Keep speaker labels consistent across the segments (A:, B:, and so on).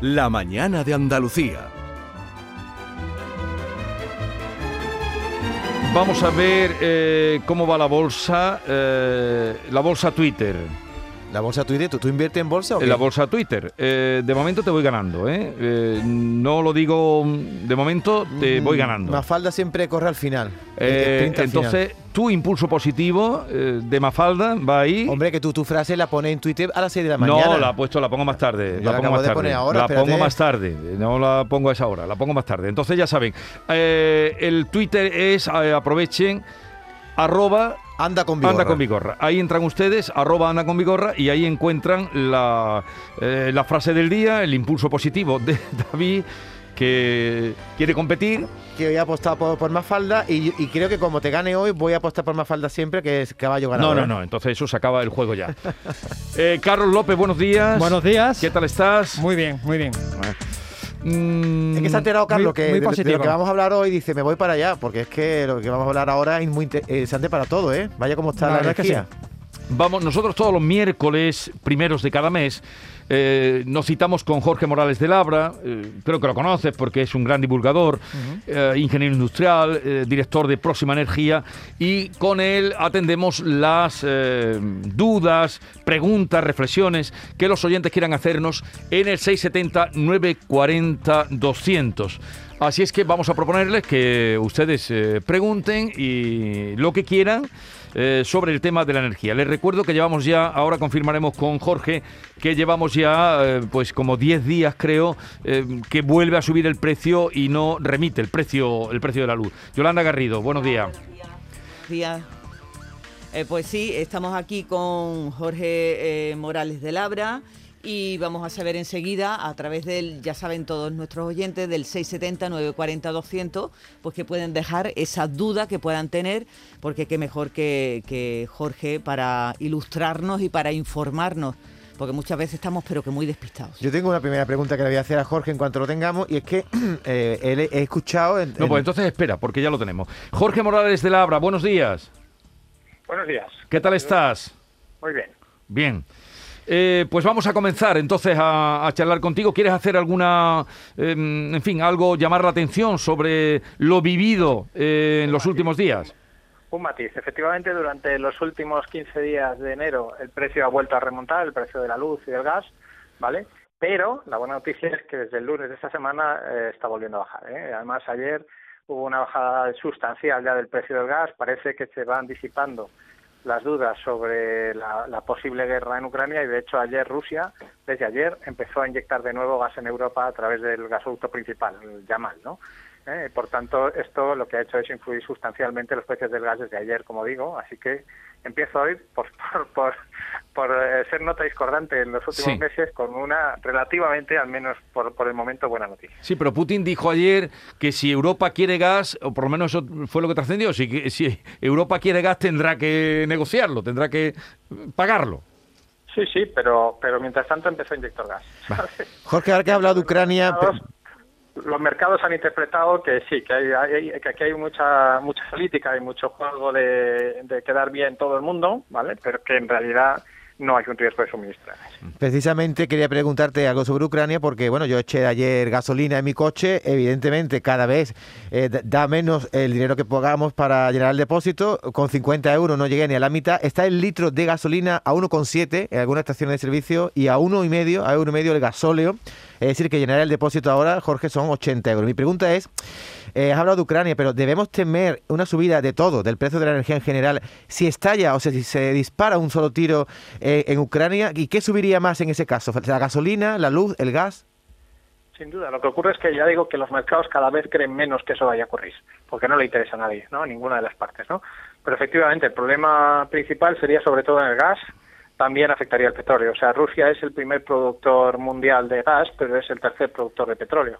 A: La mañana de Andalucía.
B: Vamos a ver eh, cómo va la bolsa, eh, la bolsa Twitter.
C: La bolsa Twitter, ¿tú, tú inviertes en bolsa o qué?
B: En la bolsa Twitter. Eh, de momento te voy ganando, ¿eh? Eh, No lo digo de momento, te voy ganando.
C: Mafalda siempre corre al final.
B: Eh,
C: al
B: entonces, tu impulso positivo de Mafalda va ahí.
C: Hombre, que tú tu frase la pones en Twitter a las 6 de la mañana.
B: No, la he puesto, la pongo más tarde.
C: Yo
B: la pongo más
C: de
B: tarde.
C: poner ahora,
B: la
C: espérate.
B: pongo más tarde. No la pongo a esa hora, la pongo más tarde. Entonces ya saben, el Twitter es, aprovechen, arroba
C: Anda con vigor.
B: Anda con Vigorra. Ahí entran ustedes, arroba anda con Vigorra, y ahí encuentran la, eh, la frase del día, el impulso positivo de David, que quiere competir.
C: Que hoy he apostado por, por Mafalda y, y creo que como te gane hoy, voy a apostar por Mafalda siempre, que es caballo ganador.
B: No, no, no, entonces eso se acaba el juego ya. Eh, Carlos López, buenos días.
D: Buenos días.
B: ¿Qué tal estás?
D: Muy bien, muy bien.
B: Mm,
C: Es que se ha enterado, Carlos,
D: Muy-
C: que
D: muy
C: de- lo que vamos a hablar hoy dice, me voy para allá, porque es que lo que vamos a hablar ahora es muy interesante para todo, ¿eh? Vaya cómo está
D: La
C: la,
D: verdad es que
C: energía.
B: Vamos, nosotros todos los miércoles primeros de cada mes eh, nos citamos con Jorge Morales de Labra, eh, creo que lo conoces porque es un gran divulgador, eh, ingeniero industrial, eh, director de Próxima Energía, y con él atendemos las dudas, preguntas, reflexiones que los oyentes quieran hacernos en el 670-940-200. Así es que vamos a proponerles que ustedes pregunten y lo que quieran eh, sobre el tema de la energía. Les recuerdo que llevamos ya, ahora confirmaremos con Jorge, que llevamos ya eh, pues como 10 días creo eh, que vuelve a subir el precio y no remite el precio, el precio de la luz. Yolanda Garrido, buenos días.
E: Buenos días. Pues sí, estamos aquí con Jorge Morales de Labra y vamos a saber enseguida, a través del, ya saben todos nuestros oyentes, del 670-940-200, pues que pueden dejar esa duda que puedan tener, porque qué mejor que, que Jorge para ilustrarnos y para informarnos, porque muchas veces estamos pero que muy despistados.
C: Yo tengo una primera pregunta que le voy a hacer a Jorge en cuanto lo tengamos, y es que eh, él- he escuchado... en-
B: No,
C: en-
B: pues entonces espera, porque ya lo tenemos. Jorge Morales de Labra, buenos días.
F: Buenos días.
B: ¿Qué tal estás?
F: Muy bien.
B: Bien. Eh, pues vamos a comenzar entonces a, a charlar contigo. ¿Quieres hacer alguna, em, en fin, algo, llamar la atención sobre lo vivido eh, en los últimos días?
F: Un matiz. Efectivamente, durante los últimos 15 días de enero el precio ha vuelto a remontar, el precio de la luz y del gas, ¿vale? Pero la buena noticia es que desde el lunes de esta semana eh, está volviendo a bajar. ¿eh? Además, ayer hubo una bajada sustancial ya del precio del gas. Parece que se van disipando las dudas sobre la, la posible guerra en Ucrania y de hecho ayer Rusia, desde ayer, empezó a inyectar de nuevo gas en Europa a través del gasoducto principal, el Yamal, ¿no? Eh, por tanto, esto lo que ha hecho es influir sustancialmente los precios del gas desde ayer, como digo, así que empiezo hoy por, por, por, por, eh, ser nota discordante en los últimos
B: Sí.
F: meses con una relativamente, al menos por, por el momento, buena noticia.
B: Sí, pero Putin dijo ayer que si Europa quiere gas, o por lo menos eso fue lo que trascendió, si, que- si Europa quiere gas tendrá que negociarlo, tendrá que pagarlo.
F: Sí, sí, pero, pero mientras tanto empezó a inyectar gas. ¿sabes?
C: Jorge, ahora que has hablado de Ucrania...
F: los mercados han interpretado que sí, que, hay, hay- que aquí hay mucha mucha política y mucho juego de, quedar bien todo el mundo, ¿vale? Pero que en realidad no hay un riesgo de suministrar.
C: Precisamente quería preguntarte algo sobre Ucrania porque, bueno, yo eché ayer gasolina en mi coche, evidentemente cada vez eh, da- menos el dinero que pagamos para llenar el depósito, con 50 euros no llegué ni a la mitad, está el litro de gasolina a 1,7 en algunas estaciones de servicio y a 1,5, a euro y medio el gasóleo, es decir, que llenar el depósito ahora, Jorge, son 80 euros. Mi pregunta es, eh, has hablado de Ucrania, pero ¿debemos temer una subida de todo, del precio de la energía en general, si estalla o sea, si se dispara un solo tiro eh, en Ucrania? ¿Y qué subiría más en ese caso? ¿La gasolina, la luz, el gas?
F: Sin duda, lo que ocurre es que ya digo que los mercados cada vez creen menos que eso vaya a ocurrir, porque no le interesa a nadie, ¿no? A ninguna de las partes, ¿no? Pero efectivamente, el problema principal sería sobre todo en el gas, también afectaría el petróleo. O sea, Rusia es el primer productor mundial de gas, pero es el tercer productor de petróleo.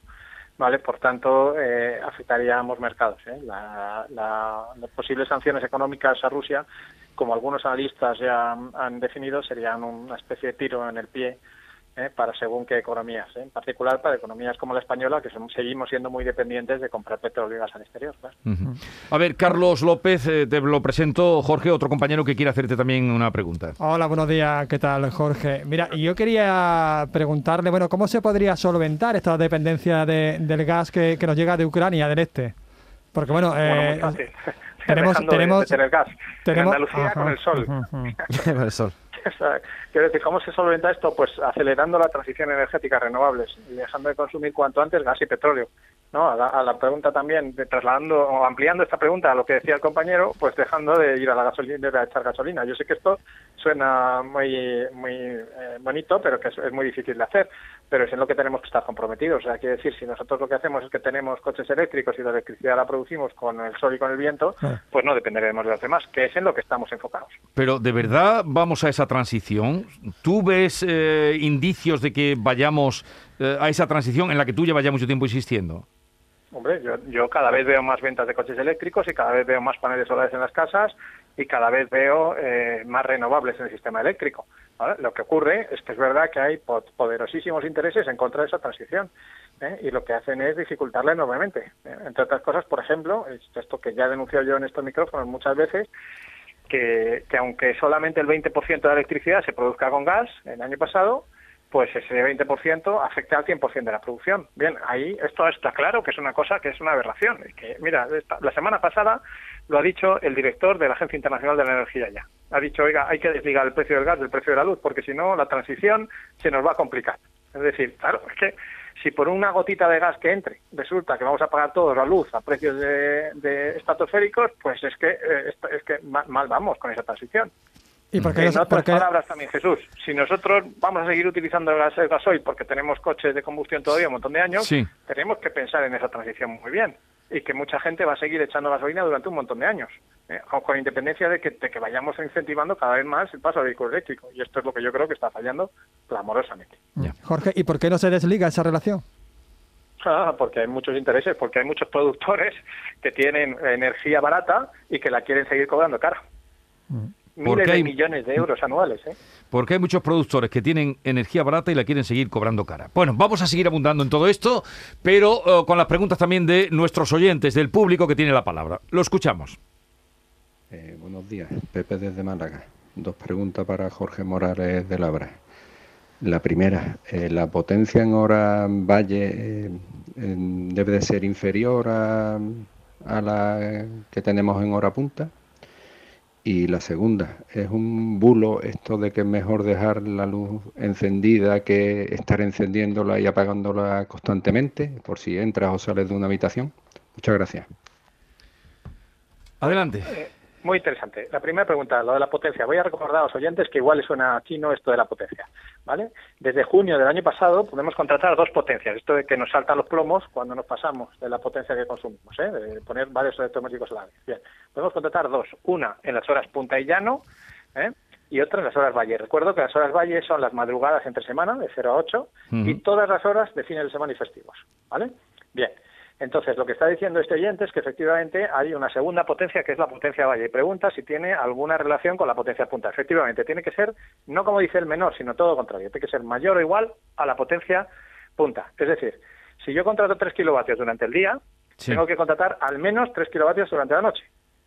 F: ¿Vale? Por tanto, eh, afectaría a ambos mercados. ¿eh? La- la- las posibles sanciones económicas a Rusia, como algunos analistas ya han definido, serían una especie de tiro en el pie ¿eh? para según qué economías, ¿eh? en particular para economías como la española, que son- seguimos siendo muy dependientes de comprar petróleo y gas al exterior. claro.
B: Ujú. A ver, Carlos López, eh, te lo presento. Jorge, otro compañero que quiere hacerte también una pregunta.
D: Hola, buenos días, ¿qué tal, Jorge? Mira, yo quería preguntarle, bueno, ¿cómo se podría solventar esta dependencia de- del gas que, que nos llega de Ucrania, del este? Porque, bueno,
F: Bueno, muy
D: eh,
F: fácil.
D: tenemos- tenemos-
F: de tener gas.
D: tenemos-
F: en Andalucía
D: Ajá,
F: con el sol.
D: ujú, ujú.
C: Con el sol.
F: Quiero decir, ¿cómo se solventa esto? Pues acelerando la transición energética renovables y dejando de consumir cuanto antes gas y petróleo. ¿no? A, la, a la pregunta también, de trasladando o ampliando esta pregunta a lo que decía el compañero, pues dejando de ir a la gasolina, de echar gasolina. Yo sé que esto suena muy muy eh, bonito, pero que es muy difícil de hacer, pero es en lo que tenemos que estar comprometidos. O sea, quiere decir, si nosotros lo que hacemos es que tenemos coches eléctricos y la electricidad la producimos con el sol y con el viento,
D: Ah.
F: pues no dependeremos de los demás, que es en lo que estamos enfocados.
B: Pero ¿de verdad vamos a esa transición? ¿Tú ves eh, indicios de que vayamos eh, a esa transición en la que tú llevas ya mucho tiempo insistiendo?
F: Hombre, yo, yo cada vez veo más ventas de coches eléctricos y cada vez veo más paneles solares en las casas y cada vez veo eh, más renovables en el sistema eléctrico. Lo que ocurre es que es verdad que hay po- poderosísimos intereses en contra de esa transición ¿eh? y lo que hacen es dificultarla enormemente. ¿eh? Entre otras cosas, por ejemplo, esto que ya he denunciado yo en estos micrófonos muchas veces, que, que aunque solamente el 20% de la electricidad se produzca con gas el año pasado, pues ese 20% afecta al 100% de la producción. Bien, ahí esto está claro que es una cosa que es una aberración. y Que, mira, la semana pasada lo ha dicho el director de la Agencia Internacional de la Energía ya. Ha dicho, oiga, hay que desligar el precio del gas del precio de la luz, porque si no, la transición se nos va a complicar. Es decir, claro, es que si por una gotita de gas que entre resulta que vamos a pagar todos la luz a precios de, de estratosféricos, pues es que, eh, es que ma- mal vamos con esa transición.
D: ¿Y por qué
F: En
D: no se-
F: otras
D: por qué-
F: palabras también, Jesús, si nosotros vamos a seguir utilizando el, gas, el gasoil porque tenemos coches de combustión todavía un montón de años,
B: Sí.
F: tenemos que pensar en esa transición muy bien y que mucha gente va a seguir echando gasolina durante un montón de años, ¿eh? Con independencia de que, de que vayamos incentivando cada vez más el paso al vehículo eléctrico. Y esto es lo que yo creo que está fallando clamorosamente.
B: Ya.
D: Jorge, ¿y por qué no se desliga esa relación?
F: Ah, porque hay muchos intereses, porque hay muchos productores que tienen energía barata y que la quieren seguir cobrando cara. Miles
B: Porque
F: de
B: hay-
F: millones de euros anuales, ¿eh?
B: Porque hay muchos productores que tienen energía barata y la quieren seguir cobrando cara. Bueno, vamos a seguir abundando en todo esto, pero eh, con las preguntas también de nuestros oyentes, del público que tiene la palabra. Lo escuchamos.
G: Eh, buenos días, Pepe desde Málaga. Dos preguntas para Jorge Morales de Labra. La primera, eh, ¿la potencia en hora valle eh, debe de ser inferior a, a la que tenemos en hora punta? Y la segunda, ¿es un bulo esto de que es mejor dejar la luz encendida que estar encendiéndola y apagándola constantemente por si entras o sales de una habitación? Muchas gracias.
B: Adelante.
F: Muy interesante. La primera pregunta, lo de la potencia. Voy a recordar a los oyentes que igual les suena chino esto de la potencia. ¿vale? Desde junio del año pasado podemos contratar dos potencias. Esto de que nos saltan los plomos cuando nos pasamos de la potencia que consumimos, ¿eh? de poner varios electrodomésticos a la vez. Bien, podemos contratar dos. Una en las horas punta y llano ¿eh? y otra en las horas valle. Recuerdo que las horas valle son las madrugadas entre semana, de 0 a 8, y todas las horas de fines de semana y festivos. ¿Vale? Bien. Entonces, lo que está diciendo este oyente es que efectivamente hay una segunda potencia que es la potencia valle y pregunta si tiene alguna relación con la potencia punta. Efectivamente, tiene que ser, no como dice el menor, sino todo lo contrario, tiene que ser mayor o igual a la potencia punta. Es decir, si yo contrato 3 kilovatios durante el día,
B: Sí.
F: tengo que contratar al menos 3 kilovatios durante la noche.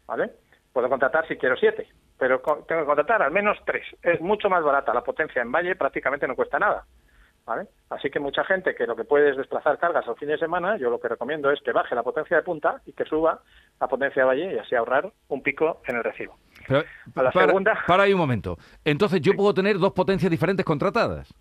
F: ¿Vale? Puedo contratar si quiero 7, pero tengo que contratar al menos 3. Es mucho más barata la potencia en valle, prácticamente no cuesta nada. ¿Vale? Así que mucha gente que lo que puede es desplazar cargas al fin de semana, yo lo que recomiendo es que baje la potencia de punta y que suba la potencia de valle y así ahorrar un pico en el recibo.
B: Pero,
F: A la
B: para,
F: segunda-
B: para ahí un momento. Entonces, ¿yo puedo tener dos potencias diferentes contratadas?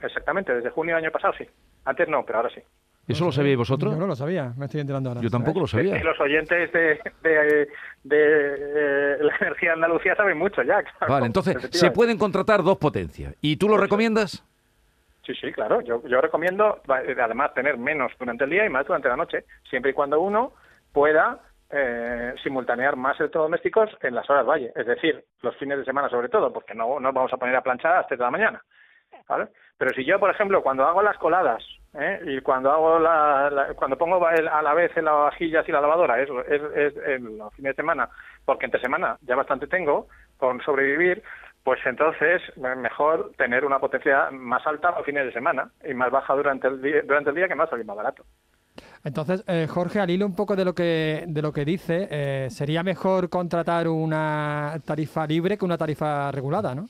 F: Exactamente, desde junio del año pasado sí. Antes no, pero ahora sí.
B: ¿Eso lo sabíais vosotros?
D: Yo no lo sabía, me estoy enterando ahora.
B: Yo tampoco lo sabía.
F: Y los oyentes de, de, de, eh, la energía de Andalucía saben mucho ya. claro.
B: Vale, entonces, se pueden contratar dos potencias. ¿Y tú lo recomiendas?
F: Sí, sí, claro. Yo, yo recomiendo, eh, además, tener menos durante el día y más durante la noche, siempre y cuando uno pueda eh, simultanear más electrodomésticos en las horas valle, es decir, los fines de semana sobre todo, porque no no nos vamos a poner a planchar hasta la mañana. ¿vale? Pero si yo, por ejemplo, cuando hago las coladas ¿eh? y cuando hago la, la- cuando pongo el- a la vez en las vajillas y la lavadora, es, es, es en los fines de semana, porque entre semana ya bastante tengo con sobrevivir, pues entonces me- mejor tener una potencia más alta los fines de semana y más baja durante el día, durante el día que más salir más barato.
D: Entonces, eh, Jorge, al hilo un poco de lo que, de lo que dice, eh, sería mejor contratar una tarifa libre que una tarifa regulada, ¿no?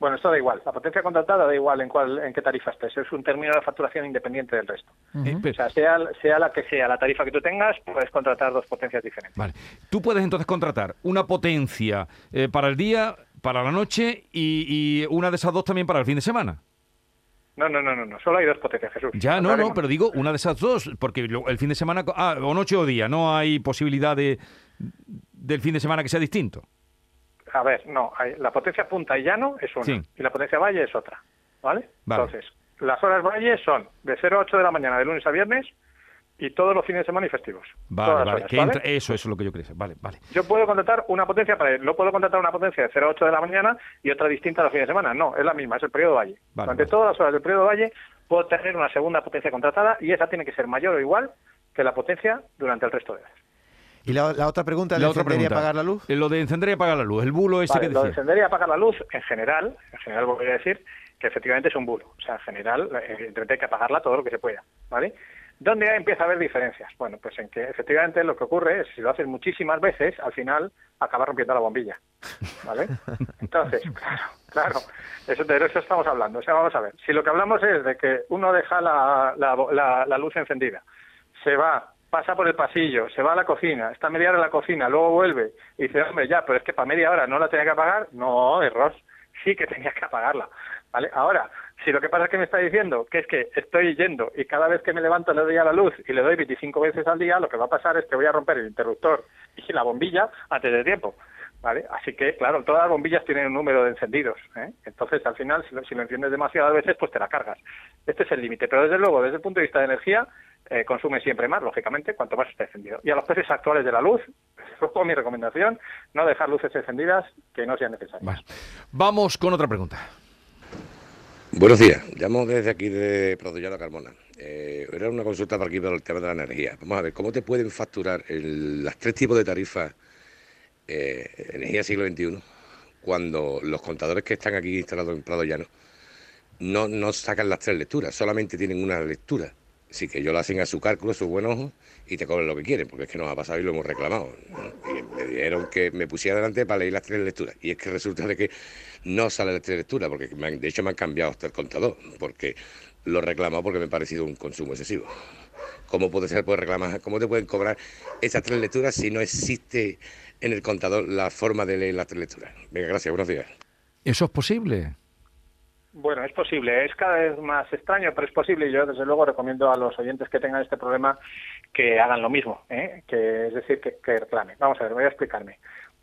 F: Bueno, esto da igual. La potencia contratada da igual en cuál, en qué tarifa estés. Es un término de facturación independiente del resto.
B: Eh,
F: O sea, sea, sea la que sea la tarifa que tú tengas, puedes contratar dos potencias diferentes.
B: Vale. Tú puedes entonces contratar una potencia eh, para el día, para la noche y, y una de esas dos también para el fin de semana.
F: No, no, no, no, no. Solo hay dos potencias, Jesús.
B: Ya, no, no, pero digo una de esas dos, porque el fin de semana, ah, o noche o día, no hay posibilidad de del fin de semana que sea distinto.
F: A ver, no. hay- la potencia punta y llano es una.
B: Sí.
F: Y la potencia valle es otra. ¿Vale?
B: Vale.
F: Entonces, las horas valle son de 0 a 8 de la mañana, de lunes a viernes, y todos los fines de semana y festivos.
B: Vale,
F: Todas las
B: vale,
F: horas,
B: que
F: ¿vale?
B: entra- eso, eso es lo que yo quería. Vale, vale.
F: Yo puedo contratar una potencia para él. No puedo contratar una potencia de 0 a 8 de la mañana y otra distinta los fines de semana. No, es la misma, es el periodo valle.
B: Vale,
F: Durante
B: vale.
F: todas las horas del periodo valle puedo tener una segunda potencia contratada y esa tiene que ser mayor o igual que la potencia durante el resto de horas.
C: Y la, la otra pregunta, ¿le
B: La otra
C: encendería
B: pregunta.
C: apagar la luz?
B: Eh, Lo de encender y apagar la luz, el bulo ese
F: Vale,
B: que
F: lo de
B: decía.
F: encender y apagar la luz, en general, en general voy a decir que efectivamente es un bulo. O sea, en general, eh, evidentemente hay que apagarla todo lo que se pueda, ¿vale? ¿Dónde empieza a haber diferencias? Bueno, pues en que efectivamente lo que ocurre es, si lo haces muchísimas veces, al final acabas rompiendo la bombilla, ¿vale? Entonces, claro, claro, eso, de eso estamos hablando. O sea, vamos a ver, si lo que hablamos es de que uno deja la, la, la- la luz encendida, se va, pasa por el pasillo, se va a la cocina, está media hora en la cocina, luego vuelve y dice, hombre, ya, pero es que para media hora no la tenía que apagar. No, error, sí que tenía que apagarla. ¿Vale? Ahora, si lo que pasa es que me está diciendo que es que estoy yendo y cada vez que me levanto le doy a la luz y le doy 25 veces al día, lo que va a pasar es que voy a romper el interruptor y la bombilla antes de tiempo. ¿Vale? Así que, claro, todas las bombillas tienen un número de encendidos. ¿eh? Entonces, al final, si lo, si lo demasiadas veces, pues te la cargas. Este es el límite. Pero, desde luego, desde el punto de vista de energía, eh, consume siempre más, lógicamente, cuanto más esté encendido. Y a los precios actuales de la luz, luego, mi recomendación, no dejar luces encendidas que no sean necesarias.
B: Vamos con otra pregunta.
H: Buenos días, llamo desde aquí de Prodollano Carmona. Eh, era una consulta para aquí para el tema de la energía. Vamos a ver, ¿cómo te pueden facturar el, las tres tipos de tarifas eh, energía siglo XXI cuando los contadores que están aquí instalados en Prado Llano no, no sacan las tres lecturas, solamente tienen una lectura? Así que ellos lo hacen a su cálculo, su buen ojo, y te cobran lo que quieren, porque es que nos ha pasado y lo hemos reclamado. me dijeron que me pusiera delante para leer las tres lecturas. Y es que resulta de que no sale las tres lecturas, porque me han- de hecho me han cambiado hasta el contador, porque lo he reclamado porque me ha parecido un consumo excesivo. ¿Cómo puede ser, puede reclamar, cómo te pueden cobrar esas tres lecturas si no existe en el contador la forma de leer las tres lecturas? Venga, gracias, buenos días.
B: ¿Eso es posible?
F: Bueno, es posible, es cada vez más extraño, pero es posible y yo desde luego recomiendo a los oyentes que tengan este problema que hagan lo mismo, ¿eh? que es decir, que, que reclamen. Vamos a ver, voy a explicarme.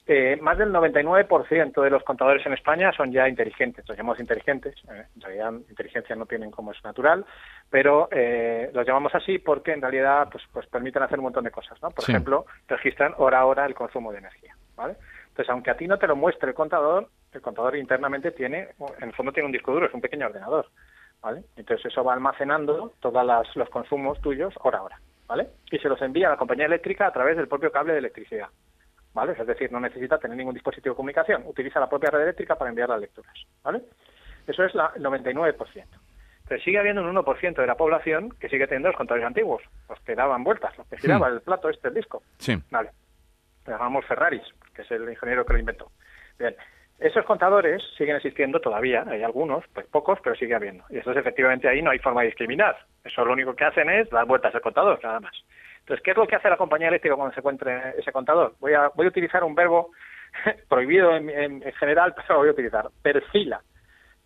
F: Eh, más del 99% de los contadores en España son ya inteligentes, los llamamos inteligentes, ¿eh? en realidad inteligencia no tienen como es natural, pero eh, los llamamos así porque en realidad pues, pues permiten hacer un montón de cosas, ¿no? Por
B: Sí.
F: ejemplo, registran hora a hora el consumo de energía, ¿vale? Entonces, aunque a ti no te lo muestre el contador, el contador internamente tiene, en el fondo tiene un disco duro, es un pequeño ordenador, ¿vale? Entonces eso va almacenando todos los consumos tuyos hora a hora, ¿vale? Y se los envía a la compañía eléctrica a través del propio cable de electricidad, ¿vale? Es decir, no necesita tener ningún dispositivo de comunicación, utiliza la propia red eléctrica para enviar las lecturas, ¿vale? Eso es la, el 99%. Pero sigue habiendo un 1% de la población que sigue teniendo los contadores antiguos, los que daban vueltas, los que giraba el plato este, el disco.
B: Sí.
F: Vale. Le llamamos Ferraris, que es el ingeniero que lo inventó. Bien. Esos contadores siguen existiendo todavía, hay algunos, pues pocos, pero sigue habiendo. Y eso es efectivamente ahí no hay forma de discriminar. Eso lo único que hacen es dar vueltas al contador, nada más. Entonces, ¿qué es lo que hace la compañía eléctrica cuando se encuentre ese contador? Voy a, voy a utilizar un verbo prohibido en general, pero lo voy a utilizar. Perfila.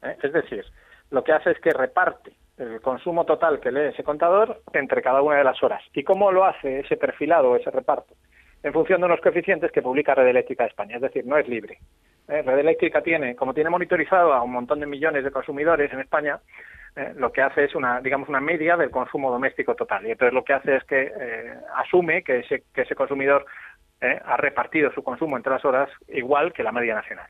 F: ¿eh? Es decir, lo que hace es que reparte el consumo total que lee ese contador entre cada una de las horas. ¿Y cómo lo hace ese perfilado, ese reparto? En función de unos coeficientes que publica Red Eléctrica de España, es decir, no es libre. ¿Eh? Red Eléctrica tiene, como tiene monitorizado a un montón de millones de consumidores en España, eh, lo que hace es una, digamos, una media del consumo doméstico total. Y entonces lo que hace es que eh, asume que ese, que ese consumidor ha repartido su consumo entre las horas igual que la media nacional.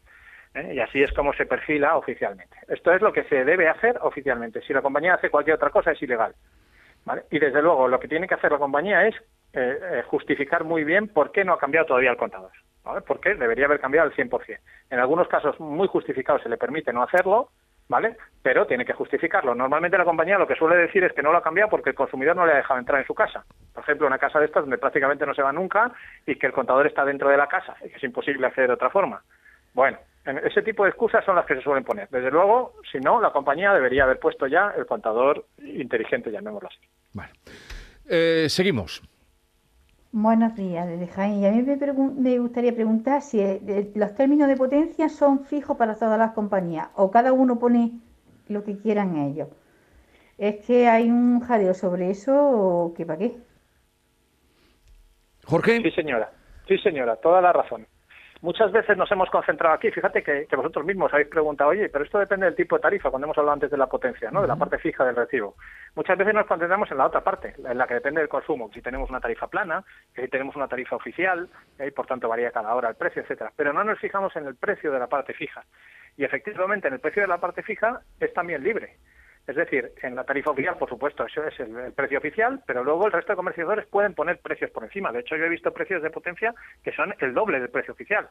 F: Y así es como se perfila oficialmente. Esto es lo que se debe hacer oficialmente. Si la compañía hace cualquier otra cosa es ilegal. Y desde luego lo que tiene que hacer la compañía es justificar muy bien por qué no ha cambiado todavía el contador. ¿Vale? Porque debería haber cambiado al 100%. En algunos casos muy justificados se le permite no hacerlo, ¿vale? Pero tiene que justificarlo. Normalmente la compañía lo que suele decir es que no lo ha cambiado porque el consumidor no le ha dejado entrar en su casa. Por ejemplo, una casa de estas donde prácticamente no se va nunca y que el contador está dentro de la casa y que es imposible acceder de otra forma. Bueno, en ese tipo de excusas son las que se suelen poner. Desde luego, si no, la compañía debería haber puesto ya el contador inteligente, llamémoslo así.
B: Bueno. Eh, seguimos.
I: Buenos días, desde Jaén. Y a mí me, pregun- me gustaría preguntar si eh, los términos de potencia son fijos para todas las compañías o cada uno pone lo que quieran ellos. ¿Es que hay un jaleo sobre eso o qué para qué?
B: Jorge.
F: Sí, señora. Sí, señora, toda la razón. Muchas veces nos hemos concentrado aquí, fíjate que, que vosotros mismos habéis preguntado, oye, pero esto depende del tipo de tarifa, cuando hemos hablado antes de la potencia, ¿no? De la parte fija del recibo. Muchas veces nos concentramos en la otra parte, en la que depende del consumo, si tenemos una tarifa plana, que si tenemos una tarifa oficial, y por tanto varía cada hora el precio, etcétera. Pero no nos fijamos en el precio de la parte fija. Y efectivamente, en el precio de la parte fija es también libre. Es decir, en la tarifa oficial, por supuesto, eso es el, precio oficial, pero luego el resto de comerciadores pueden poner precios por encima. De hecho, yo he visto precios de potencia que son el doble del precio oficial.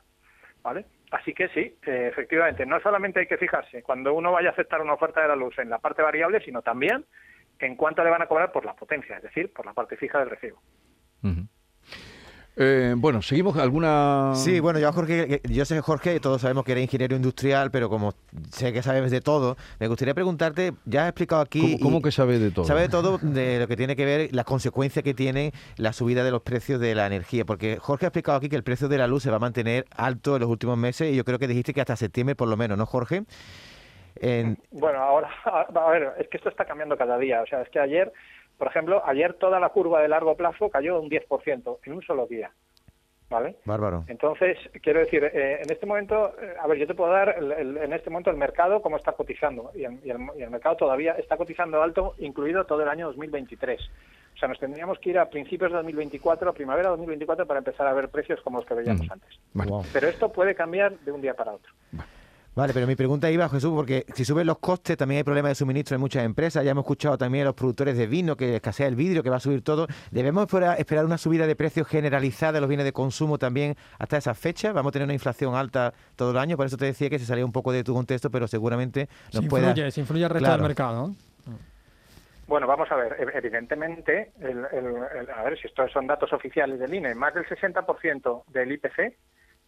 F: ¿Vale? Así que sí, eh, efectivamente, no solamente hay que fijarse cuando uno vaya a aceptar una oferta de la luz en la parte variable, sino también en cuánto le van a cobrar por la potencia, es decir, por la parte fija del recibo.
B: Eh, bueno, seguimos alguna.
C: Sí, bueno, yo Jorge, yo sé Jorge, todos sabemos que eres ingeniero industrial, pero como sé que sabes de todo, me gustaría preguntarte, ya has explicado aquí.
B: ¿Cómo, cómo que sabe de todo?
C: Sabe de todo de lo que tiene que ver las consecuencias que tiene la subida de los precios de la energía, porque Jorge ha explicado aquí que el precio de la luz se va a mantener alto en los últimos meses y yo creo que dijiste que hasta septiembre por lo menos, ¿no, Jorge?
F: En... Bueno, ahora, a ver, es que esto está cambiando cada día, o sea, es que ayer por ejemplo, ayer toda la curva de largo plazo cayó un 10% en un solo día. ¿Vale?
C: Bárbaro.
F: Entonces, quiero decir, eh, en este momento, eh, a ver, yo te puedo dar el, el, en este momento el mercado cómo está cotizando. Y el, y, el, y el, mercado todavía está cotizando alto, incluido todo el año 2023. O sea, nos tendríamos que ir a principios de 2024, a primavera de 2024, para empezar a ver precios como los que veíamos mm. antes. Pero esto puede cambiar de un día para otro.
C: Vale, pero mi pregunta iba, Jesús, porque si suben los costes, también hay problemas de suministro en muchas empresas. Ya hemos escuchado también a los productores de vino que escasea el vidrio, que va a subir todo. ¿Debemos esperar una subida de precios generalizada de los bienes de consumo también hasta esa fecha? ¿Vamos a tener una inflación alta todo el año? Por eso te decía que se salía un poco de tu contexto, pero seguramente nos
D: se
C: puede...
D: Influye, se influye el resto claro. del mercado, ¿no?
F: Bueno, vamos a ver, evidentemente, el, el, el, a ver si estos son datos oficiales del INE, más del 60% del IPC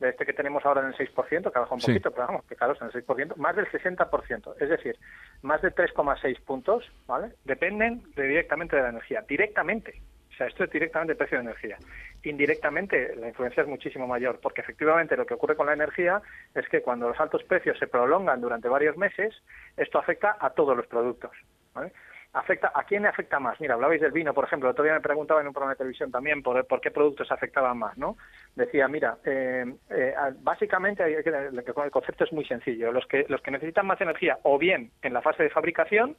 F: de este que tenemos ahora en el 6%, que baja un
B: Sí.
F: poquito, pero vamos, es en el 6%, más del 60%, es decir, más de 3,6 puntos, ¿vale? Dependen de- directamente de la energía, directamente. O sea, esto es directamente el precio de energía. Indirectamente, la influencia es muchísimo mayor, porque efectivamente lo que ocurre con la energía es que cuando los altos precios se prolongan durante varios meses, esto afecta a todos los productos. ¿vale? Afecta ¿A quién le afecta más? Mira, hablabais del vino, por ejemplo. El otro día me preguntaba en un programa de televisión también por, por qué productos afectaban más, ¿no? Decía, mira, eh, eh, básicamente el concepto es muy sencillo. Los que, los que necesitan más energía, o bien en la fase de fabricación,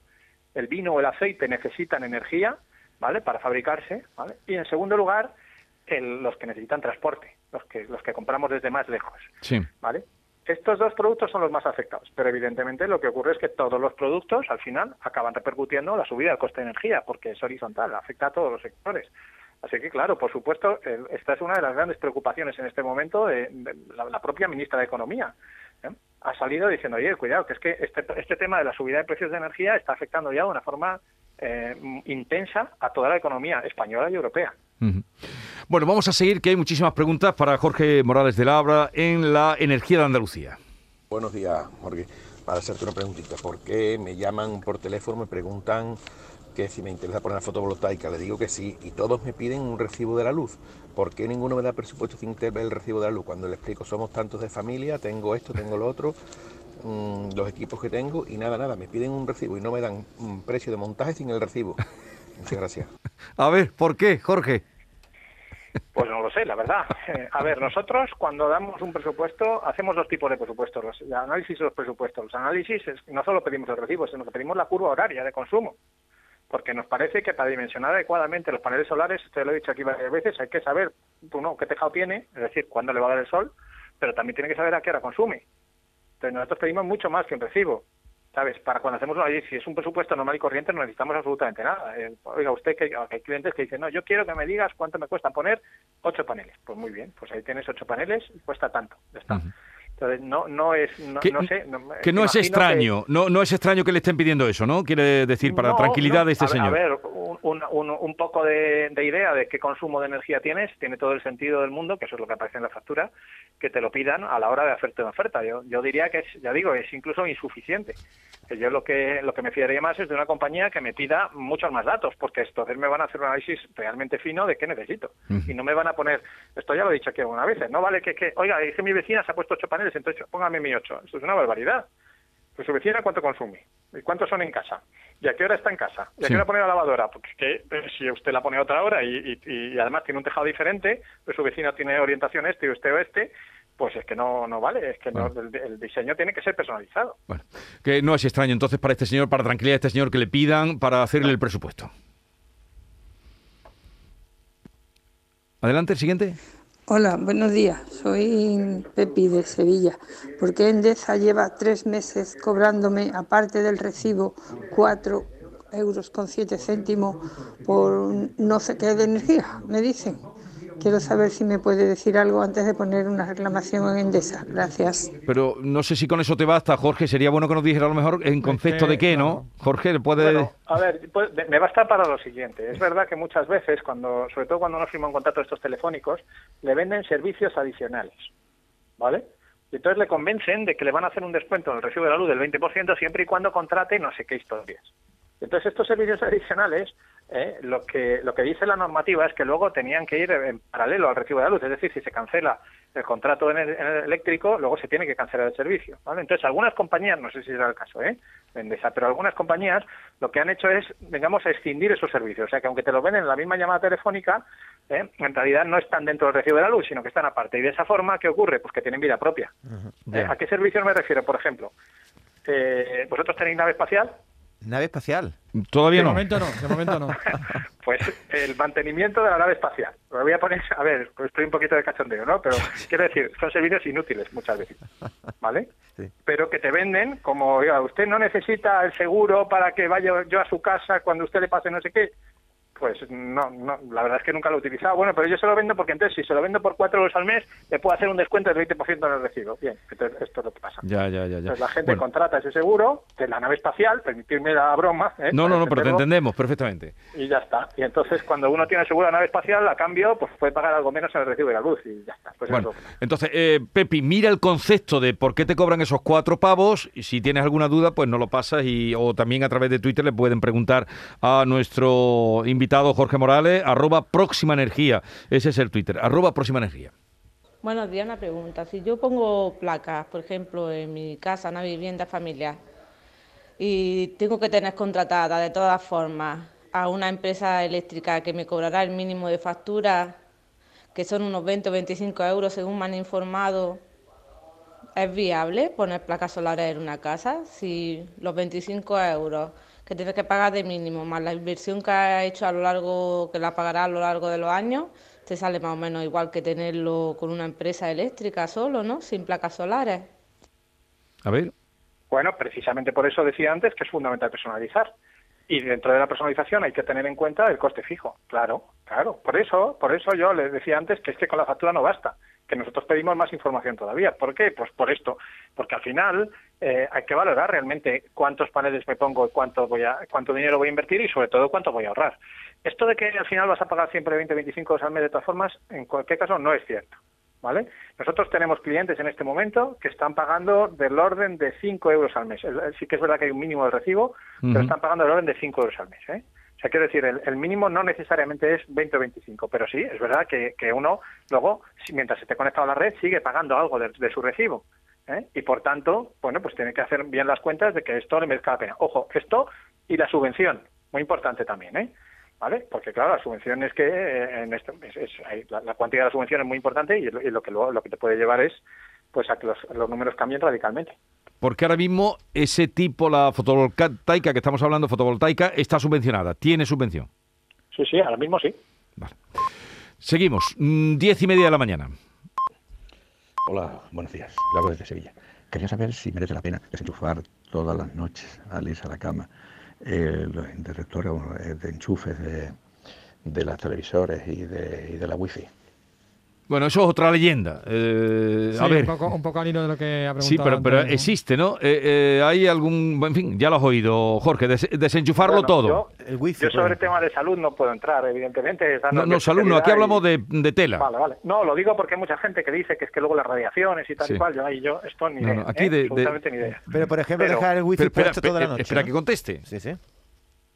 F: el vino o el aceite necesitan energía, ¿vale? Para fabricarse, ¿vale? Y en segundo lugar, el- los que necesitan transporte, los que, los que compramos desde más lejos.
B: Sí.
F: ¿vale? Estos dos productos son los más afectados, pero evidentemente lo que ocurre es que todos los productos al final acaban repercutiendo la subida del coste de energía, porque es horizontal, afecta a todos los sectores. Así que, claro, por supuesto, esta es una de las grandes preocupaciones en este momento de, la, propia ministra de Economía. ¿eh? Ha salido diciendo, oye, cuidado, que es que este, este tema de la subida de precios de energía está afectando ya de una forma eh, intensa a toda la economía española y europea.
B: Bueno, vamos a seguir, que hay muchísimas preguntas para Jorge Morales de Labra en la energía de Andalucía.
J: Buenos días, Jorge. Para hacerte una preguntita, ¿por qué me llaman por teléfono, me preguntan que si me interesa poner fotovoltaica? Le digo que sí, y todos me piden un recibo de la luz. ¿Por qué ninguno me da presupuesto sin el recibo de la luz? Cuando le explico, somos tantos de familia, tengo esto, tengo lo otro, mm, los equipos que tengo, y nada, nada, me piden un recibo y no me dan un precio de montaje sin el recibo. Muchas gracias.
B: A ver, ¿por qué, Jorge?
F: Pues no lo sé, la verdad. Eh, a ver, nosotros cuando damos un presupuesto, hacemos dos tipos de presupuestos, los análisis de los presupuestos. Los análisis es, no solo pedimos el recibo, sino que pedimos la curva horaria de consumo. Porque nos parece que para dimensionar adecuadamente los paneles solares, esto lo he dicho aquí varias veces, hay que saber, uno, qué tejado tiene, es decir, cuándo le va a dar el sol, pero también tiene que saber a qué hora consume. Entonces nosotros pedimos mucho más que un recibo. ¿Sabes? Para cuando hacemos una si es un presupuesto normal y corriente no necesitamos absolutamente nada. Eh, oiga, usted que hay clientes que dicen, no, yo quiero que me digas cuánto me cuesta poner ocho paneles. Pues muy bien, pues ahí tienes ocho paneles y cuesta tanto. Ya está. Entonces, no, no es, no,
B: que,
F: sé...
B: que no es extraño, no, no es extraño que le estén pidiendo eso, ¿no? Quiere decir, para tranquilidad de este señor.
F: A ver, un, un, un poco de, de, idea de qué consumo de energía tienes, tiene todo el sentido del mundo, que eso es lo que aparece en la factura, que te lo pidan a la hora de hacerte una oferta. Yo, yo diría que, es, ya digo, es incluso insuficiente. Que yo lo que, lo que me fiaría más es de una compañía que me pida muchos más datos, porque entonces me van a hacer un análisis realmente fino de qué necesito. Y no me van a poner, esto ya lo he dicho aquí alguna vez, no vale que, que oiga, es que mi vecina se ha puesto ocho paneles, entonces póngame mi ocho. Esto es una barbaridad. Pues su vecina cuánto consume y cuántos son en casa y a qué hora está en casa y a qué hora pone la lavadora porque que, eh, si usted la pone a otra hora y, y, además tiene un tejado diferente pues su vecina tiene orientación este y usted oeste pues es que no, no vale, es que no, el, diseño tiene que ser personalizado.
B: Bueno, que no es extraño entonces para este señor, para tranquilidad de este señor, que le pidan para hacerle el presupuesto. Adelante, el siguiente.
K: Hola, buenos días. Soy Pepi de Sevilla. ¿Por qué Endesa lleva tres meses cobrándome, aparte del recibo, cuatro euros con siete céntimos por no sé qué de energía? Me dicen. Quiero saber si me puede decir algo antes de poner una reclamación en Endesa. Gracias.
B: Pero no sé si con eso te basta, Jorge. Sería bueno que nos dijera a lo mejor en concepto de qué, ¿no? Jorge, puede...
F: a ver, pues, me basta para lo siguiente. Es verdad que muchas veces, cuando, sobre todo cuando uno firma un contrato de estos telefónicos, le venden servicios adicionales. ¿Vale? Y entonces le convencen de que le van a hacer un descuento en el recibo de la luz del 20% siempre y cuando contrate no sé qué historias. Entonces estos servicios adicionales ¿eh? lo que lo que dice la normativa es que luego tenían que ir en paralelo al recibo de la luz, es decir, si se cancela el contrato en el, eléctrico, luego se tiene que cancelar el servicio. ¿vale? Entonces, algunas compañías, no sé si será el caso, ¿eh? pero algunas compañías lo que han hecho es, digamos, escindir esos servicios. O sea, que aunque te lo ven en la misma llamada telefónica, ¿eh? en realidad no están dentro del recibo de la luz, sino que están aparte. Y de esa forma, ¿qué ocurre? Pues que tienen vida propia. ¿Eh? ¿A qué servicios me refiero? Por ejemplo, eh, ¿vosotros tenéis nave espacial?
C: Nave espacial.
B: Todavía
D: no. De momento no, de momento no.
F: pues el mantenimiento de la nave espacial. Lo voy a poner, a ver, pues estoy un poquito de cachondeo, ¿no? Pero quiero decir, son servicios inútiles muchas veces, ¿vale? Pero que te venden como, oiga, usted no necesita el seguro para que vaya yo a su casa cuando usted le pase no sé qué. Pues no, no, la verdad es que nunca lo he utilizado. Bueno, pero yo se lo vendo porque entonces si se lo vendo por cuatro euros al mes, le puedo hacer un descuento del 20% en el recibo. Bien, entonces esto es lo que pasa.
B: Ya, ya, ya. ya.
F: Entonces la gente contrata ese seguro de la nave espacial, permitirme la broma. ¿eh?
B: No, no, no, pero te entendemos perfectamente.
F: Y ya está. Y entonces cuando uno tiene seguro de la nave espacial, a cambio, pues puede pagar algo menos en el recibo de la luz y ya está. Pues
B: bueno, entonces, eh, Pepi, mira el concepto de por qué te cobran esos cuatro pavos y si tienes alguna duda, pues no lo pasas y o también a través de Twitter le pueden preguntar a nuestro invitado Jorge Morales arroba próxima energía. Ese es el Twitter, arroba próxima energía.
L: Buenos días, una pregunta. Si yo pongo placas, por ejemplo, en mi casa, una vivienda familiar, y tengo que tener contratada de todas formas a una empresa eléctrica que me cobrará el mínimo de factura, que son unos 20 o 25 euros según me han informado, ¿es viable poner placas solares en una casa? Si los 25 euros que tienes que pagar de mínimo, más la inversión que ha hecho a lo largo, que la pagará a lo largo de los años, te sale más o menos igual que tenerlo con una empresa eléctrica solo, ¿no? Sin placas solares.
B: A ver.
F: Bueno, precisamente por eso decía antes que es fundamental personalizar. Y dentro de la personalización hay que tener en cuenta el coste fijo. Claro, claro. Por eso, por eso yo les decía antes que es que con la factura no basta que nosotros pedimos más información todavía. ¿Por qué? Pues por esto, porque al final eh, hay que valorar realmente cuántos paneles me pongo, cuánto voy a, cuánto dinero voy a invertir y sobre todo cuánto voy a ahorrar. Esto de que al final vas a pagar siempre 20, 25 euros al mes de todas formas, en cualquier caso no es cierto. ¿Vale? Nosotros tenemos clientes en este momento que están pagando del orden de 5 euros al mes. Sí que es verdad que hay un mínimo de recibo, pero están pagando del orden de 5 euros al mes. ¿eh? O sea, quiero decir, el, mínimo no necesariamente es 20 o 25, pero sí, es verdad que, uno luego, mientras esté conectado a la red, sigue pagando algo de, su recibo. ¿eh? Y por tanto, bueno, pues tiene que hacer bien las cuentas de que esto le merezca la pena. Ojo, esto y la subvención, muy importante también, ¿eh? ¿Vale? Porque claro, la subvención es que eh, en esto, es, la, cuantía de la subvención es muy importante y, lo, que lo que te puede llevar es pues a que los números cambien radicalmente
B: porque ahora mismo ese tipo, la fotovoltaica que estamos hablando, fotovoltaica, está subvencionada, tiene subvención.
F: Sí, sí, ahora mismo sí.
B: Vale. Seguimos, mm, diez y media de la mañana.
M: Hola, buenos días. Hablo desde Sevilla. Quería saber si merece la pena desenchufar todas las noches al irse a la cama eh, los interruptores de enchufes de, de las televisores y de, y de la wifi.
B: Bueno, eso es otra leyenda. Eh,
D: Sí,
B: a ver.
D: Un poco, un poco al hilo de lo que ha preguntado.
B: Sí, pero, pero existe, ¿no? Eh, eh, hay algún. En fin, ya lo has oído, Jorge, des- desenchufarlo
F: Bueno,
B: todo.
F: Yo, yo sobre el tema de salud no puedo entrar, evidentemente.
B: No, no, salud, no, aquí hablamos
F: y-
B: de, de tela.
F: Vale, vale. No, lo digo porque hay mucha gente que dice que es que luego las radiaciones y tal
B: Sí.
F: y cual. Yo, ahí yo, esto ni
B: No,
F: idea.
B: no, aquí
F: ¿eh?
B: de- de-
F: Absolutamente ni idea.
C: Pero, por ejemplo,
F: Pero-
C: dejar el wifi
B: Pero espera,
C: puesto toda la
B: espera,
C: noche.
B: espera
C: ¿no?
B: que conteste.
C: Sí, sí.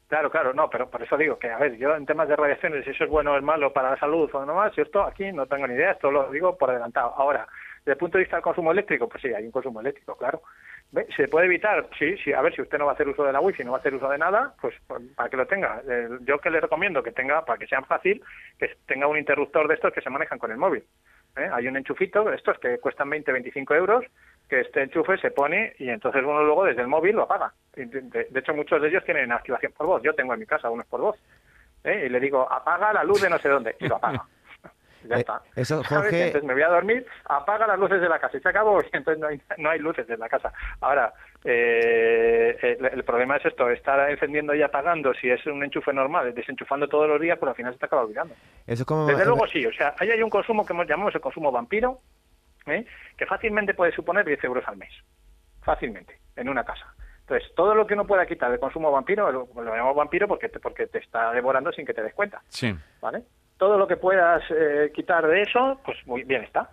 F: Claro, claro, no, pero por eso digo que, a ver, yo en temas de radiaciones, si eso es bueno o es malo para la salud o no más, yo esto aquí no tengo ni idea, esto lo digo por adelantado. Ahora, desde el punto de vista del consumo eléctrico, pues sí, hay un consumo eléctrico, claro. ¿Se puede evitar? Sí, sí, a ver, si usted no va a hacer uso de la wifi, no va a hacer uso de nada, pues, pues, para que lo tenga. Yo que le recomiendo que tenga, para que sea fácil, que tenga un interruptor de estos que se manejan con el móvil. ¿eh? Hay un enchufito, de estos que cuestan 20, 25 euros, que este enchufe se pone y entonces uno luego desde el móvil lo apaga. De, hecho, muchos de ellos tienen activación por voz. Yo tengo en mi casa unos por voz. ¿eh? Y le digo, apaga la luz de no sé dónde. Y lo apaga. Ya
C: Eh,
F: está.
C: eso. Jorge-
F: Entonces me voy a dormir, apaga las luces de la casa y se acabó. Y entonces no hay, no hay luces en la casa. Ahora, eh, el, el problema es esto, estar encendiendo y apagando, si es un enchufe normal, desenchufando todos los días, pues al final se te acaba olvidando.
C: Eso es como...
F: Desde luego sí, o sea, ahí hay un consumo que llamamos el consumo vampiro, ¿eh? que fácilmente puede suponer 10 euros al mes, fácilmente, en una casa. Entonces, todo lo que uno pueda quitar de consumo vampiro, lo, lo llamamos vampiro porque te, porque te está devorando sin que te des cuenta,
B: Sí.
F: ¿vale? Todo lo que puedas eh, quitar de eso, pues muy bien está.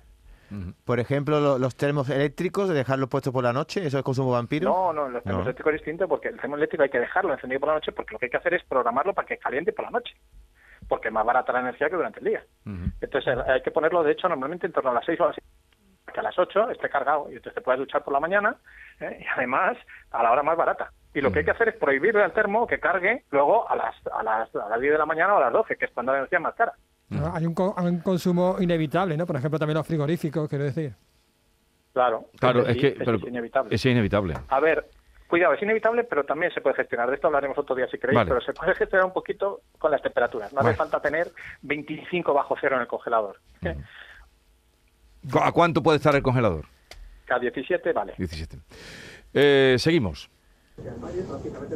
C: Por ejemplo, lo- los termos eléctricos, de dejarlos puestos por la noche, ¿eso es consumo vampiro?
F: No, no, el termo
C: No.
F: eléctrico es distinto porque el termo eléctrico hay que dejarlo encendido por la noche porque lo que hay que hacer es programarlo para que caliente por la noche, porque es más barata la energía que durante el día. Entonces hay que ponerlo, de hecho, normalmente en torno a las 6 o a las 7, que a las 8 esté cargado y entonces te puedes duchar por la mañana ¿eh? y además a la hora más barata. Y lo que hay que hacer es prohibirle al termo que cargue luego a las, a las, a las 10 de la mañana o a las 12, que es cuando la energía es más cara.
D: ¿no? Hay un, co- hay un consumo inevitable, ¿no? Por ejemplo, también los frigoríficos, quiero decir.
F: Claro,
B: Claro, es que pero
F: es inevitable.
B: es inevitable.
F: A ver, cuidado, es inevitable, pero también se puede gestionar. De esto hablaremos otro día si queréis,
B: Vale.
F: pero se puede gestionar un poquito con las temperaturas. No
B: Vale.
F: hace falta tener 25 bajo cero en el congelador.
B: ¿Cu- ¿A cuánto puede estar el congelador?
F: K17, vale.
B: 17. Eh, seguimos.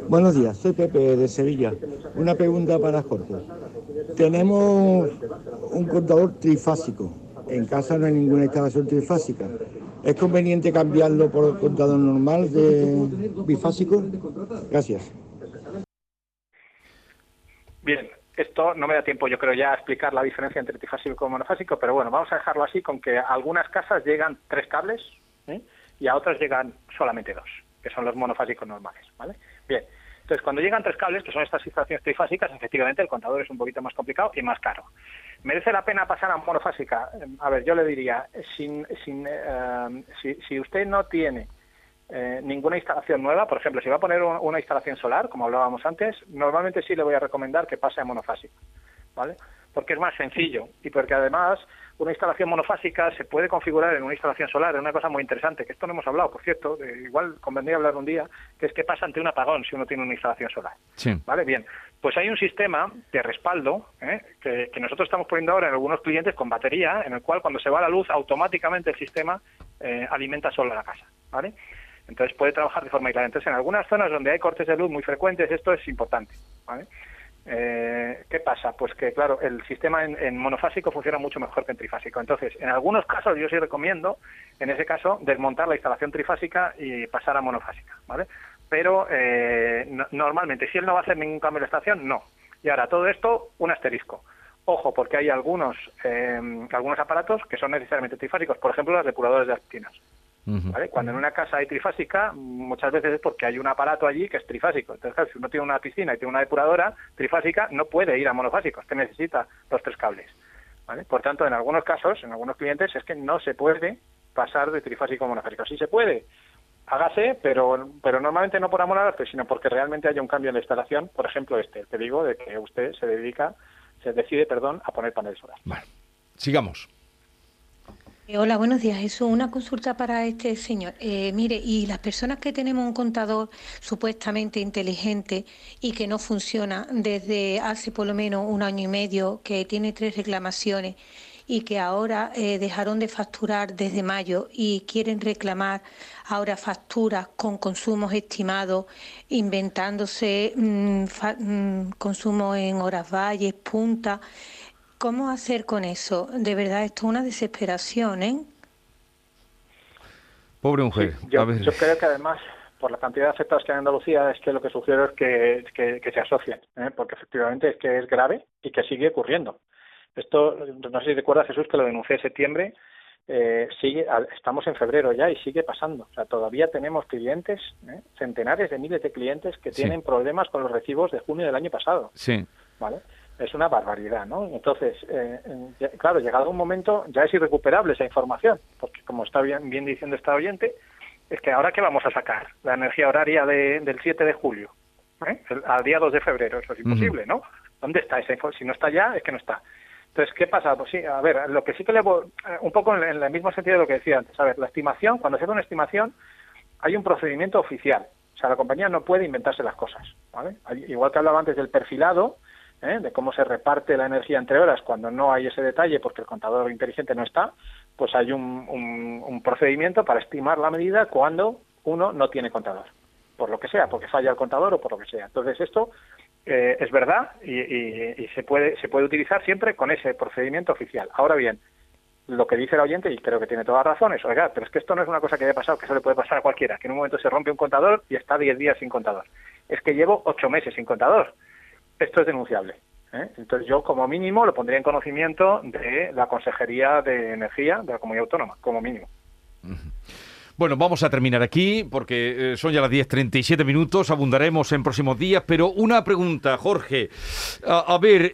N: Buenos días, soy Pepe de Sevilla. Una pregunta para Jorge. Tenemos un contador trifásico. En casa no hay ninguna instalación trifásica. ¿Es conveniente cambiarlo por el contador normal de bifásico? Gracias.
F: Bien, esto no me da tiempo, yo creo, ya a explicar la diferencia entre trifásico y monofásico, pero bueno, vamos a dejarlo así con que a algunas casas llegan tres cables ¿eh? y a otras llegan solamente dos, que son los monofásicos normales, ¿vale? Bien, entonces cuando llegan tres cables, que son estas instalaciones trifásicas, efectivamente el contador es un poquito más complicado y más caro. ¿Merece la pena pasar a monofásica? Eh, A ver, yo le diría, sin, sin, eh, si usted no tiene eh, ninguna instalación nueva, por ejemplo, si va a poner un- una instalación solar, como hablábamos antes, normalmente sí le voy a recomendar que pase a monofásica, ¿vale? Porque es más sencillo y porque además una instalación monofásica se puede configurar en una instalación solar, es una cosa muy interesante, que esto no hemos hablado, por cierto, de- igual convendría hablar un día, que es que pasa ante un apagón si uno tiene una instalación solar.
B: Sí.
F: Vale, bien. Pues hay un sistema de respaldo ¿eh? que, que nosotros estamos poniendo ahora en algunos clientes con batería, en el cual cuando se va la luz, automáticamente el sistema eh, alimenta solo la casa. ¿vale? Entonces puede trabajar de forma aislada. Entonces, en algunas zonas donde hay cortes de luz muy frecuentes, esto es importante. Eh, ¿Qué pasa? Pues que, claro, el sistema en, monofásico funciona mucho mejor que en trifásico. Entonces, en algunos casos yo sí recomiendo, en ese caso, desmontar la instalación trifásica y pasar a monofásica, ¿vale? Pero eh, no- normalmente, si él no va a hacer ningún cambio de estación, no. Y ahora, todo esto, un asterisco. Ojo, porque hay algunos, eh, algunos aparatos que son necesariamente trifásicos, por ejemplo, las depuradoras de actinas. ¿Vale? Cuando en una casa hay trifásica, muchas veces es porque hay un aparato allí que es trifásico. Entonces, claro, si uno tiene una piscina y tiene una depuradora trifásica, no puede ir a monofásico, es que necesita los tres cables. ¿vale? Por tanto, en algunos casos, en algunos clientes, es que no se puede pasar de trifásico a monofásico. Sí se puede, hágase, pero, pero normalmente no por amor al arte, sino porque realmente haya un cambio en la instalación. Por ejemplo, este, te digo, de que usted se dedica, se decide, perdón, a poner paneles solares.
B: Sigamos.
O: Eh, Hola, buenos días. Eso, una consulta para este señor. Eh, mire, y las personas que tenemos un contador supuestamente inteligente y que no funciona desde hace por lo menos un año y medio, que tiene tres reclamaciones y que ahora eh, dejaron de facturar desde mayo y quieren reclamar ahora facturas con consumos estimados, inventándose mm, fa- mm, consumo en horas valles, punta. ¿Cómo hacer con eso? De verdad, esto es una desesperación, ¿eh?
B: Pobre mujer.
F: Yo,
B: a ver.
F: yo creo que además, por la cantidad de afectados que hay en Andalucía, es que lo que sugiero es que, que- que se asocien, ¿eh? porque efectivamente es que es grave y que sigue ocurriendo. Esto, no sé si recuerdas, Jesús, que lo denuncié en septiembre, eh, sigue, al- estamos en febrero ya y sigue pasando. O sea, todavía tenemos clientes, ¿eh? centenares de miles de clientes que
B: Sí.
F: tienen problemas con los recibos de junio del año pasado.
B: Sí.
F: ¿vale? Es una barbaridad, ¿no? Entonces, eh, claro, llegado un momento ya es irrecuperable esa información, porque como está bien, bien diciendo esta oyente, es que ahora qué vamos a sacar, la energía horaria de- del 7 de julio, ¿eh? El- al día 2 de febrero, eso es imposible, ¿no? ¿Dónde está esa info? Si no está ya, es que no está. Entonces, ¿qué pasa? Pues sí, a ver, lo que sí que le voy, eh, un poco en, en el mismo sentido de lo que decía antes, a ver, la estimación, cuando se hace una estimación, hay un procedimiento oficial. O sea, la compañía no puede inventarse las cosas, ¿vale? Igual que hablaba antes del perfilado, ¿eh? de cómo se reparte la energía entre horas cuando no hay ese detalle porque el contador inteligente no está, pues hay un, un- un procedimiento para estimar la medida cuando uno no tiene contador, por lo que sea, porque falla el contador o por lo que sea. Entonces esto eh, es verdad y, se puede se puede utilizar siempre con ese procedimiento oficial. Ahora bien, lo que dice el oyente, y creo que tiene toda razón, es, oiga, pero es que esto no es una cosa que haya pasado, que eso le puede pasar a cualquiera, que en un momento se rompe un contador y está 10 días sin contador. Es que llevo 8 meses sin contador. Esto es denunciable. ¿eh? Entonces yo, como mínimo, lo pondría en conocimiento de la Consejería de Energía de la Comunidad Autónoma, como mínimo.
B: Bueno, vamos a terminar aquí porque eh, son ya las 10.37 minutos, abundaremos en próximos días, pero una pregunta, Jorge. A, ver,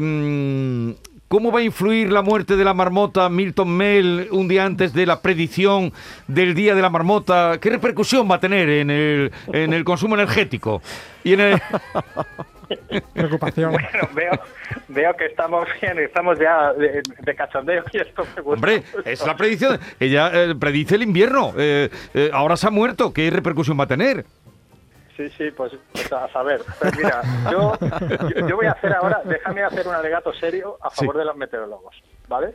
B: mm, ¿cómo va a influir la muerte de la marmota Milton Mel un día antes de la predicción del Día de la Marmota? ¿Qué repercusión va a tener en el, en el consumo energético? Y en el...
D: Preocupación.
F: Bueno, veo, veo que estamos bien, estamos ya de, de cachondeo y esto me gusta.
B: Hombre, es la predicción. Ella eh, predice el invierno. Eh, eh, ahora se ha muerto. ¿Qué repercusión va a tener?
F: Sí, sí, pues, pues a saber. Pues mira, yo, yo, yo voy a hacer ahora, déjame hacer un alegato serio a favor
B: Sí.
F: de los meteorólogos, ¿vale?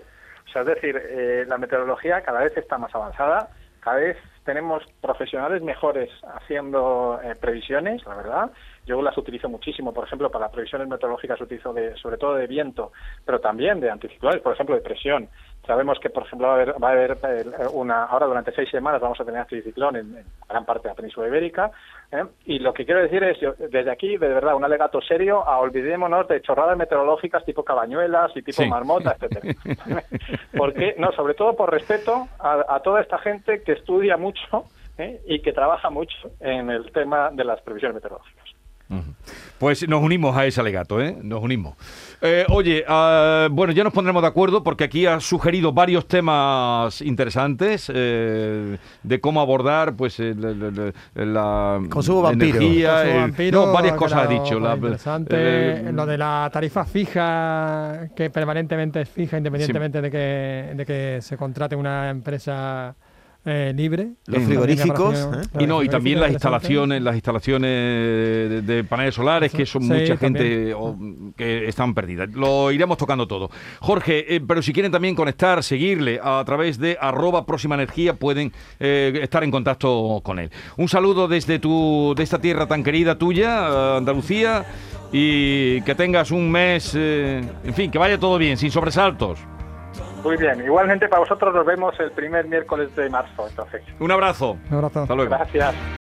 F: O sea, es decir, eh, la meteorología cada vez está más avanzada, cada vez tenemos profesionales mejores haciendo eh, previsiones, la verdad. Yo las utilizo muchísimo, por ejemplo, para previsiones meteorológicas utilizo de, sobre todo de viento, pero también de anticiclones, por ejemplo, de presión. Sabemos que, por ejemplo, va a haber, va a haber eh, una, ahora durante seis semanas vamos a tener anticiclón en, en gran parte de la península ibérica. ¿eh? Y lo que quiero decir es, yo, desde aquí, de verdad, un alegato serio a olvidémonos de chorradas meteorológicas tipo cabañuelas y tipo
B: Sí.
F: marmota, etcétera. Porque, no, sobre todo por respeto a, a toda esta gente que estudia mucho ¿eh? y que trabaja mucho en el tema de las previsiones meteorológicas.
B: Pues nos unimos a ese alegato, ¿eh? Nos unimos. Eh, oye, ah, bueno, ya nos pondremos de acuerdo porque aquí has sugerido varios temas interesantes eh, de cómo abordar, pues, el- el- el- la
C: Consumo vampiro.
B: energía,
D: Consumo vampiro,
B: no, varias cosas has
D: claro,
B: dicho. la-
D: interesante,
B: eh,
D: lo de la tarifa fija, que permanentemente es fija, independientemente de, que, de que se contrate una empresa eh, libre.
C: Los frigoríficos, ¿eh?
B: Y no, y también las instalaciones, las instalaciones de, de paneles solares, que son
D: Sí,
B: mucha gente o, que están perdidas. Lo iremos tocando todo. Jorge, eh, pero si quieren también conectar, seguirle a través de arroba próxima energía, pueden eh, estar en contacto con él. Un saludo desde tu, de esta tierra tan querida tuya, Andalucía, y que tengas un mes, eh, en fin, que vaya todo bien, sin sobresaltos.
F: Muy bien, igualmente para vosotros nos vemos el primer miércoles de marzo, entonces.
B: Un abrazo.
D: Un abrazo.
B: Hasta luego.
F: Gracias.